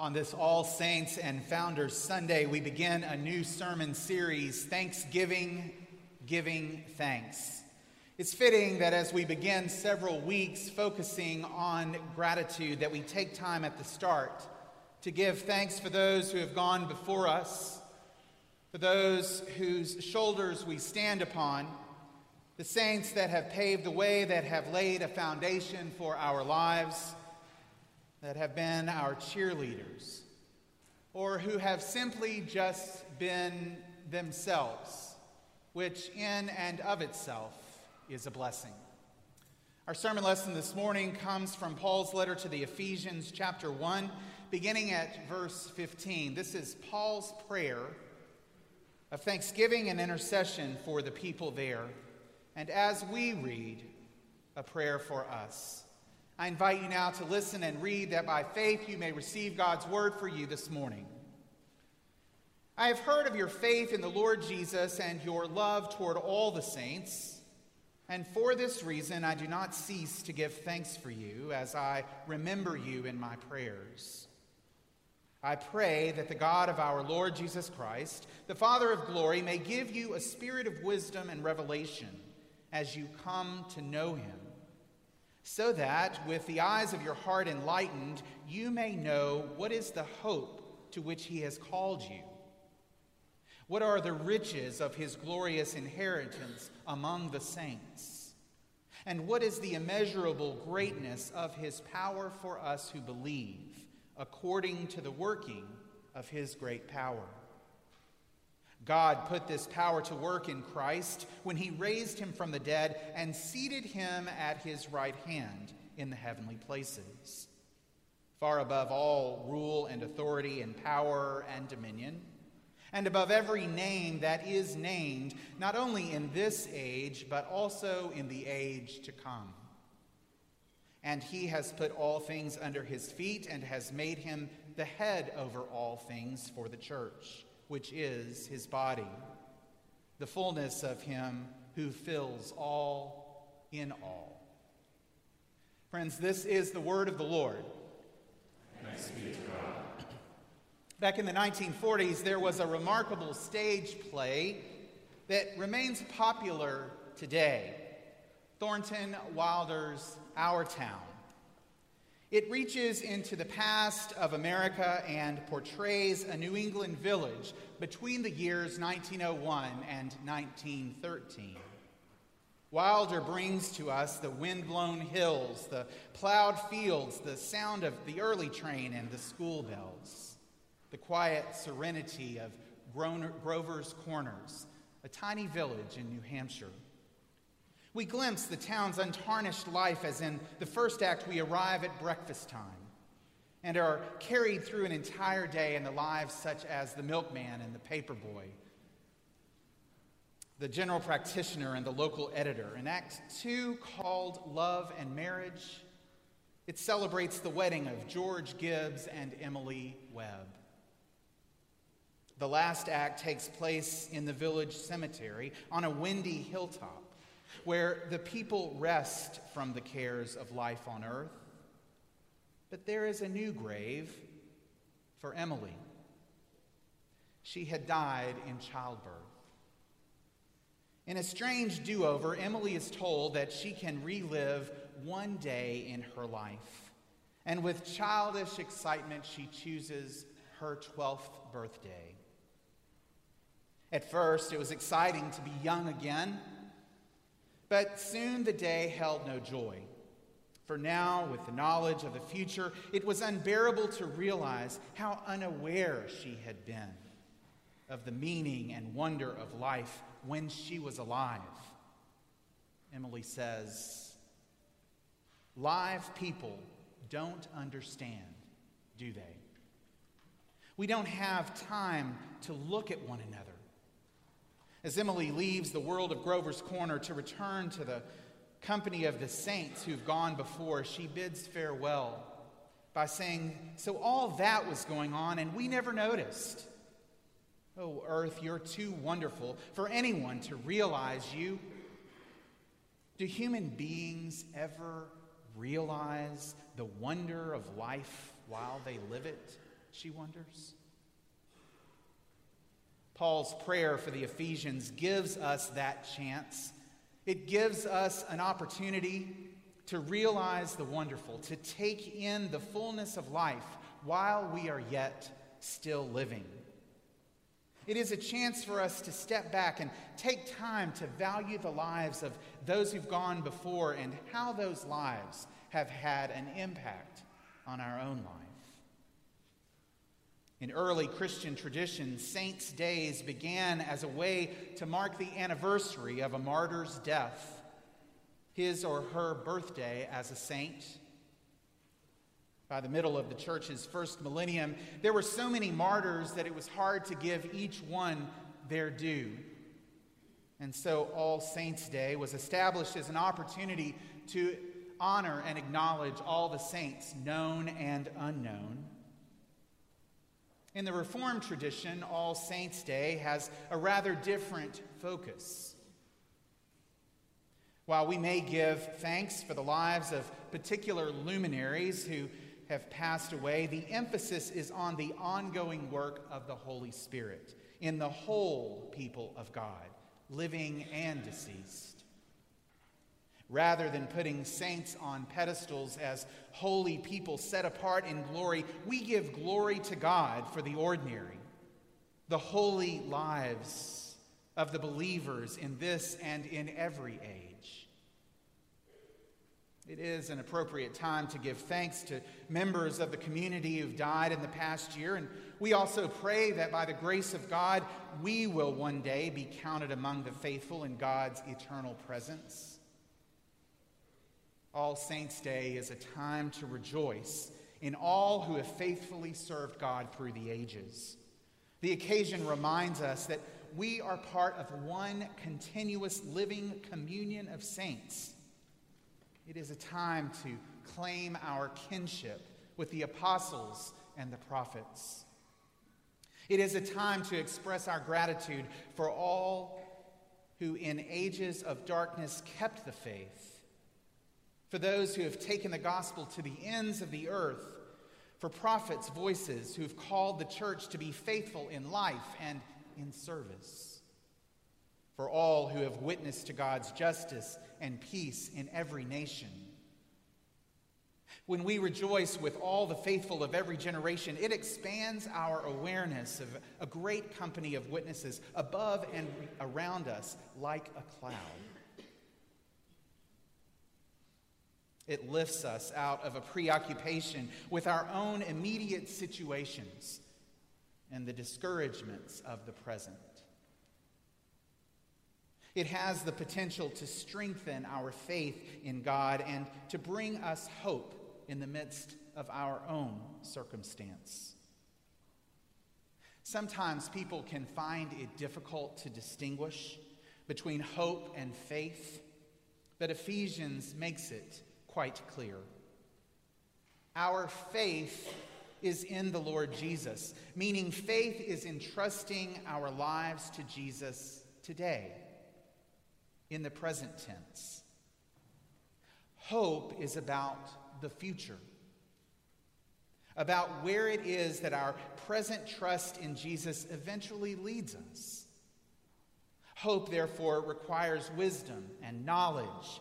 On this All Saints and Founders Sunday, we begin a new sermon series, Thanksgiving, Giving Thanks. It's fitting that as we begin several weeks focusing on gratitude, that we take time at the start to give thanks for those who have gone before us, for those whose shoulders we stand upon, the saints that have paved the way, that have laid a foundation for our lives that have been our cheerleaders or who have simply just been themselves, which in and of itself is a blessing. Our sermon lesson this morning comes from Paul's letter to the Ephesians, chapter 1, beginning at verse 15. This is Paul's prayer of thanksgiving and intercession for the people there. And as we read, a prayer for us. I invite you now to listen and read that by faith you may receive God's word for you this morning. I have heard of your faith in the Lord Jesus and your love toward all the saints, and for this reason I do not cease to give thanks for you as I remember you in my prayers. I pray that the God of our Lord Jesus Christ, the Father of glory, may give you a spirit of wisdom and revelation as you come to know him so that, with the eyes of your heart enlightened, you may know what is the hope to which he has called you. What are the riches of his glorious inheritance among the saints? And what is the immeasurable greatness of his power for us who believe, according to the working of his great power? God put this power to work in Christ when he raised him from the dead and seated him at his right hand in the heavenly places, far above all rule and authority and power and dominion, and above every name that is named, not only in this age, but also in the age to come. And he has put all things under his feet and has made him the head over all things for the church which is his body, the fullness of him who fills all in all. Friends, this is the word of the Lord. Thanks be to God. Back in the 1940s, there was a remarkable stage play that remains popular today Thornton Wilder's Our Town. It reaches into the past of America and portrays a New England village between the years 1901 and 1913. Wilder brings to us the wind-blown hills, the plowed fields, the sound of the early train and the school bells, the quiet serenity of Grover's Corners, a tiny village in New Hampshire. We glimpse the town's untarnished life as in the first act we arrive at breakfast time and are carried through an entire day in the lives such as the milkman and the paperboy, the general practitioner and the local editor. In Act 2, called Love and Marriage, it celebrates the wedding of George Gibbs and Emily Webb. The last act takes place in the village cemetery on a windy hilltop where the people rest from the cares of life on earth. But there is a new grave for Emily. She had died in childbirth. In a strange do over, Emily is told that she can relive one day in her life. And with childish excitement, she chooses her 12th birthday. At first, it was exciting to be young again but soon the day held no joy. For now, with the knowledge of the future, it was unbearable to realize how unaware she had been of the meaning and wonder of life when she was alive. Emily says, Live people don't understand, do they? We don't have time to look at one another as Emily leaves the world of Grover's Corner to return to the company of the saints who've gone before, she bids farewell by saying, So all that was going on, and we never noticed. Oh, earth, you're too wonderful for anyone to realize you. Do human beings ever realize the wonder of life while they live it? she wonders. Paul's prayer for the Ephesians gives us that chance. It gives us an opportunity to realize the wonderful, to take in the fullness of life while we are yet still living. It is a chance for us to step back and take time to value the lives of those who've gone before and how those lives have had an impact on our own life. In early Christian tradition, saints' days began as a way to mark the anniversary of a martyr's death, his or her birthday as a saint. By the middle of the church's first millennium, there were so many martyrs that it was hard to give each one their due. And so, All Saints' Day was established as an opportunity to honor and acknowledge all the saints, known and unknown. In the Reformed tradition, All Saints' Day has a rather different focus. While we may give thanks for the lives of particular luminaries who have passed away, the emphasis is on the ongoing work of the Holy Spirit in the whole people of God, living and deceased. Rather than putting saints on pedestals as holy people set apart in glory, we give glory to God for the ordinary, the holy lives of the believers in this and in every age. It is an appropriate time to give thanks to members of the community who've died in the past year, and we also pray that by the grace of God, we will one day be counted among the faithful in God's eternal presence. All Saints' Day is a time to rejoice in all who have faithfully served God through the ages. The occasion reminds us that we are part of one continuous living communion of saints. It is a time to claim our kinship with the apostles and the prophets. It is a time to express our gratitude for all who, in ages of darkness, kept the faith for those who have taken the gospel to the ends of the earth, for prophets' voices who have called the church to be faithful in life and in service, for all who have witnessed to God's justice and peace in every nation. When we rejoice with all the faithful of every generation, it expands our awareness of a great company of witnesses above and around us like a cloud. It lifts us out of a preoccupation with our own immediate situations and the discouragements of the present. It has the potential to strengthen our faith in God and to bring us hope in the midst of our own circumstance. Sometimes people can find it difficult to distinguish between hope and faith, but Ephesians makes it quite clear. Our faith is in the Lord Jesus, meaning faith is entrusting our lives to Jesus today, in the present tense. Hope is about the future, about where it is that our present trust in Jesus eventually leads us. Hope, therefore, requires wisdom and knowledge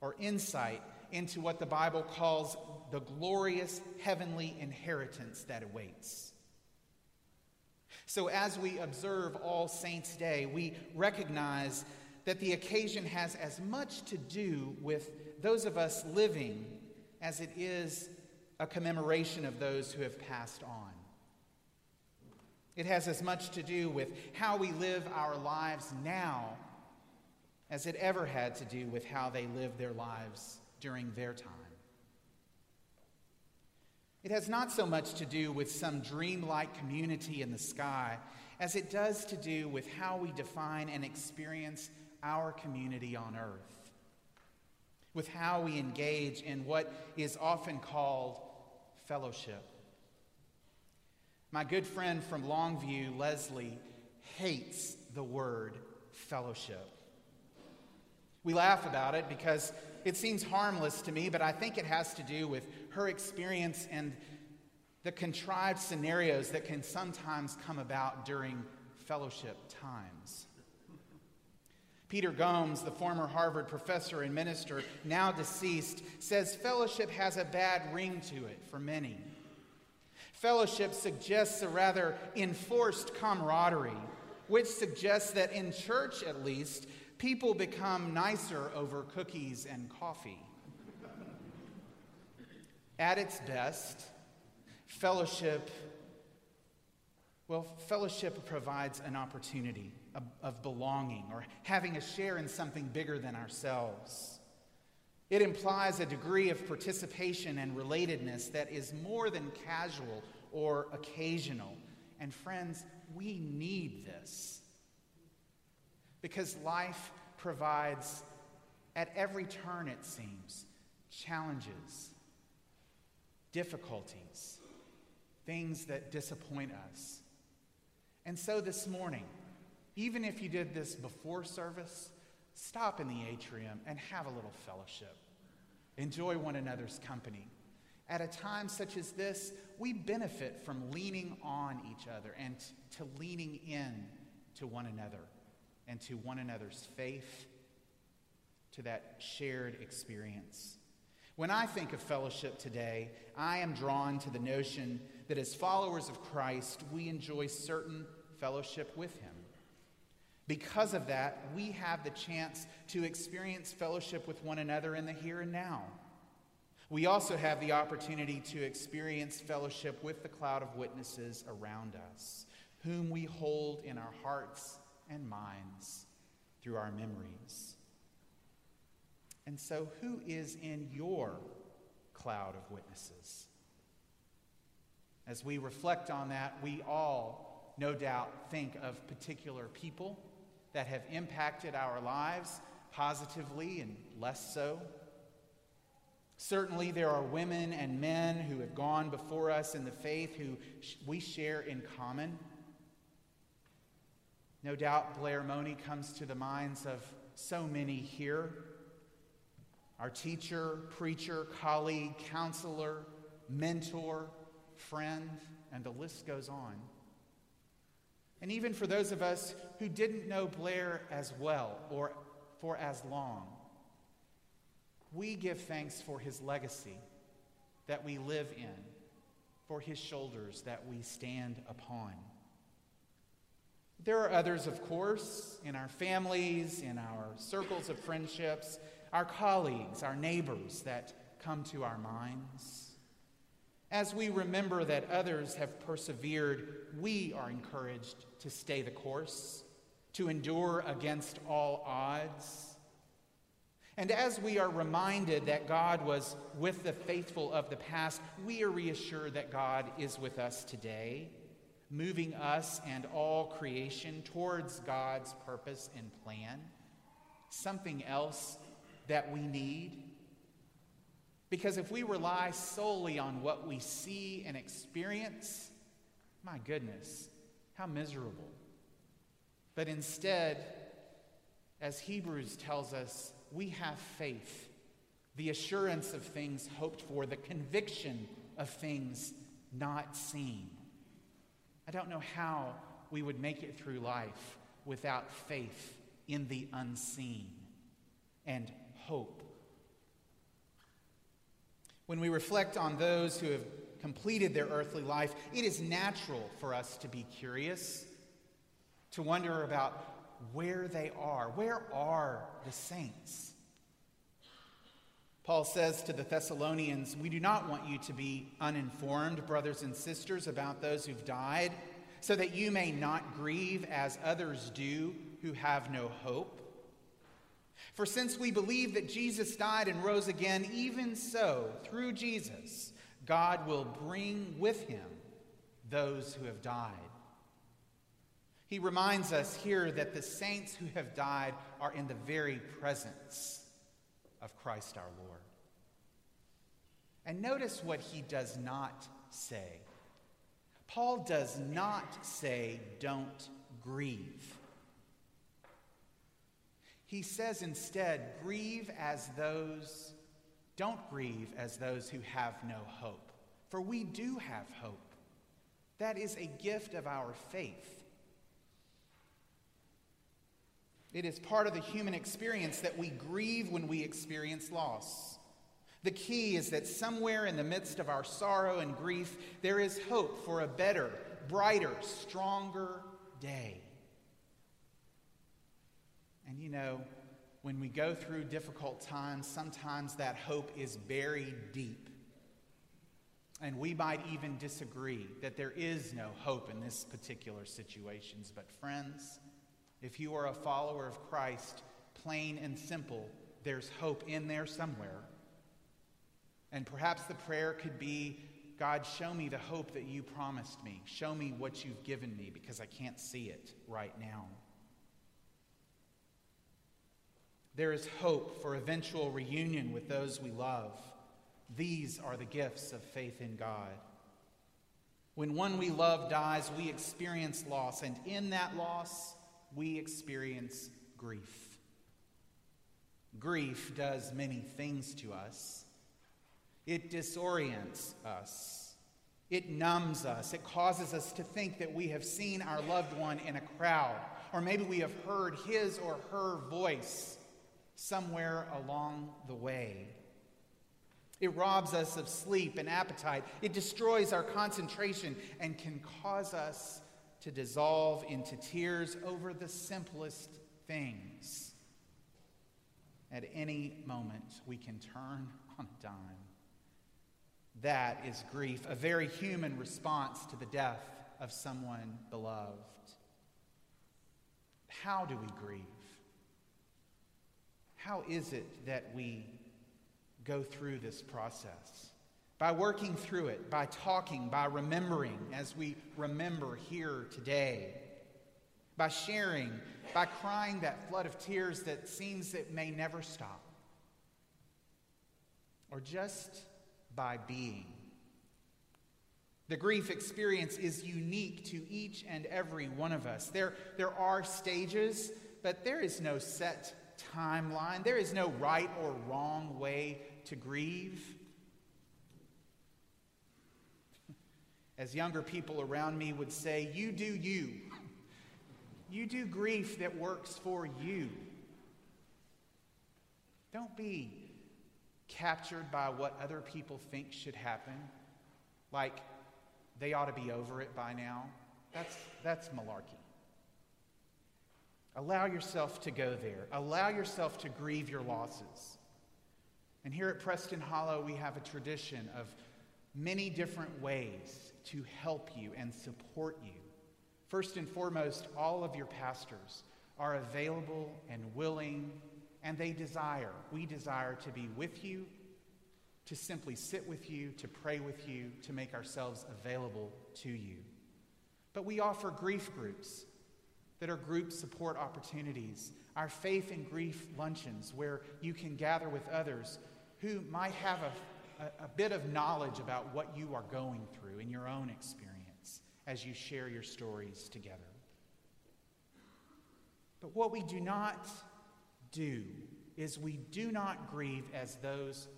or insight into what the Bible calls the glorious heavenly inheritance that awaits. So, as we observe All Saints' Day, we recognize that the occasion has as much to do with those of us living as it is a commemoration of those who have passed on. It has as much to do with how we live our lives now as it ever had to do with how they lived their lives during their time. It has not so much to do with some dreamlike community in the sky as it does to do with how we define and experience our community on earth, with how we engage in what is often called fellowship. My good friend from Longview, Leslie, hates the word fellowship. We laugh about it because it seems harmless to me, but I think it has to do with her experience and the contrived scenarios that can sometimes come about during fellowship times. Peter Gomes, the former Harvard professor and minister, now deceased, says fellowship has a bad ring to it for many. Fellowship suggests a rather enforced camaraderie, which suggests that in church at least, people become nicer over cookies and coffee. At its best, fellowship, well, fellowship provides an opportunity of, of belonging or having a share in something bigger than ourselves. It implies a degree of participation and relatedness that is more than casual or occasional. And friends, we need this. Because life provides, at every turn, it seems, challenges, difficulties, things that disappoint us. And so this morning, even if you did this before service, stop in the atrium and have a little fellowship. Enjoy one another's company. At a time such as this, we benefit from leaning on each other and to leaning in to one another and to one another's faith, to that shared experience. When I think of fellowship today, I am drawn to the notion that as followers of Christ, we enjoy certain fellowship with Him. Because of that, we have the chance to experience fellowship with one another in the here and now. We also have the opportunity to experience fellowship with the cloud of witnesses around us, whom we hold in our hearts and minds through our memories. And so, who is in your cloud of witnesses? As we reflect on that, we all, no doubt, think of particular people that have impacted our lives positively and less so. Certainly, there are women and men who have gone before us in the faith who we share in common. No doubt, Blair Monie comes to the minds of so many here our teacher, preacher, colleague, counselor, mentor, friend, and the list goes on. And even for those of us who didn't know Blair as well or for as long, we give thanks for his legacy that we live in, for his shoulders that we stand upon. There are others, of course, in our families, in our circles of friendships, our colleagues, our neighbors that come to our minds. As we remember that others have persevered, we are encouraged to stay the course, to endure against all odds. And as we are reminded that God was with the faithful of the past, we are reassured that God is with us today, moving us and all creation towards God's purpose and plan. Something else that we need because if we rely solely on what we see and experience, my goodness, how miserable. But instead, as Hebrews tells us, we have faith, the assurance of things hoped for, the conviction of things not seen. I don't know how we would make it through life without faith in the unseen and hope when we reflect on those who have completed their earthly life, it is natural for us to be curious, to wonder about where they are. Where are the saints? Paul says to the Thessalonians, We do not want you to be uninformed, brothers and sisters, about those who've died, so that you may not grieve as others do who have no hope. For since we believe that Jesus died and rose again, even so, through Jesus, God will bring with him those who have died. He reminds us here that the saints who have died are in the very presence of Christ our Lord. And notice what he does not say. Paul does not say, don't grieve. He says instead, grieve as those, don't grieve as those who have no hope. For we do have hope. That is a gift of our faith. It is part of the human experience that we grieve when we experience loss. The key is that somewhere in the midst of our sorrow and grief, there is hope for a better, brighter, stronger day. And you know, when we go through difficult times, sometimes that hope is buried deep. And we might even disagree that there is no hope in this particular situations. But friends, if you are a follower of Christ, plain and simple, there's hope in there somewhere. And perhaps the prayer could be God, show me the hope that you promised me. Show me what you've given me because I can't see it right now. There is hope for eventual reunion with those we love. These are the gifts of faith in God. When one we love dies, we experience loss, and in that loss, we experience grief. Grief does many things to us. It disorients us. It numbs us. It causes us to think that we have seen our loved one in a crowd, or maybe we have heard his or her voice somewhere along the way. It robs us of sleep and appetite. It destroys our concentration and can cause us to dissolve into tears over the simplest things. At any moment, we can turn on a dime. That is grief, a very human response to the death of someone beloved. How do we grieve? How is it that we go through this process? By working through it, by talking, by remembering as we remember here today, by sharing, by crying that flood of tears that seems it may never stop, or just by being. The grief experience is unique to each and every one of us. There, there are stages, but there is no set timeline. There is no right or wrong way to grieve. As younger people around me would say, you do you. You do grief that works for you. Don't be captured by what other people think should happen, like they ought to be over it by now. That's, that's malarkey. Allow yourself to go there. Allow yourself to grieve your losses. And here at Preston Hollow, we have a tradition of many different ways to help you and support you. First and foremost, all of your pastors are available and willing, and they desire, we desire to be with you, to simply sit with you, to pray with you, to make ourselves available to you. But we offer grief groups that are group support opportunities, our faith and grief luncheons, where you can gather with others who might have a a, bit of knowledge about what you are going through in your own experience as you share your stories together. But what we do not do is we do not grieve as those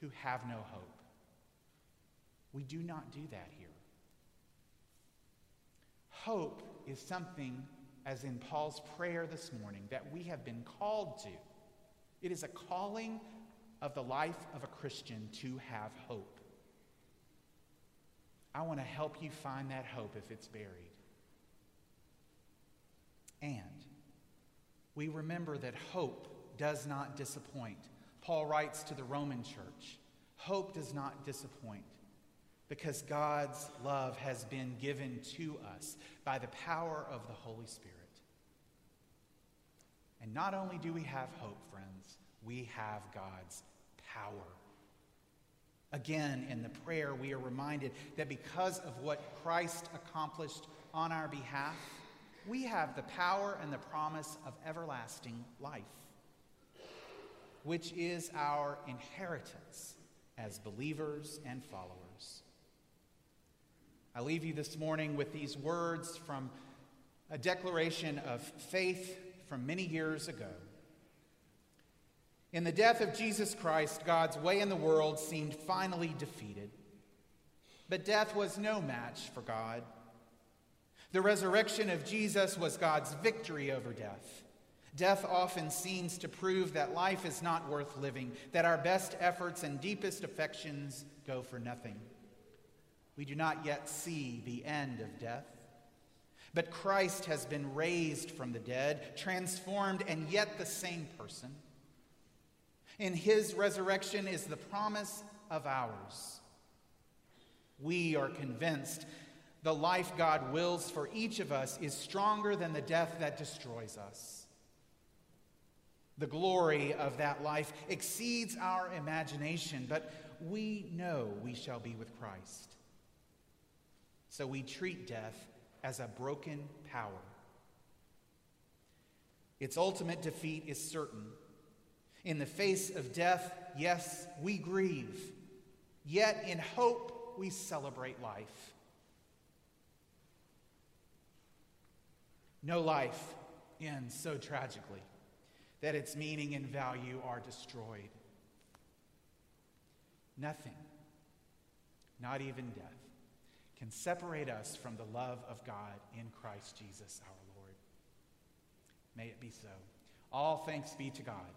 who have no hope. We do not do that here. Hope is something, as in Paul's prayer this morning, that we have been called to. It is a calling of the life of a Christian to have hope. I want to help you find that hope if it's buried. And we remember that hope does not disappoint. Paul writes to the Roman church hope does not disappoint because God's love has been given to us by the power of the Holy Spirit. And not only do we have hope, friends, we have God's power. Again, in the prayer, we are reminded that because of what Christ accomplished on our behalf, we have the power and the promise of everlasting life, which is our inheritance as believers and followers. I leave you this morning with these words from a declaration of faith from many years ago. In the death of Jesus Christ, God's way in the world seemed finally defeated. But death was no match for God. The resurrection of Jesus was God's victory over death. Death often seems to prove that life is not worth living, that our best efforts and deepest affections go for nothing. We do not yet see the end of death. But Christ has been raised from the dead, transformed, and yet the same person. In his resurrection is the promise of ours. We are convinced the life God wills for each of us is stronger than the death that destroys us. The glory of that life exceeds our imagination, but we know we shall be with Christ. So we treat death as a broken power. Its ultimate defeat is certain. In the face of death, yes, we grieve. Yet in hope, we celebrate life. No life ends so tragically that its meaning and value are destroyed. Nothing, not even death, can separate us from the love of God in Christ Jesus our Lord. May it be so. All thanks be to God.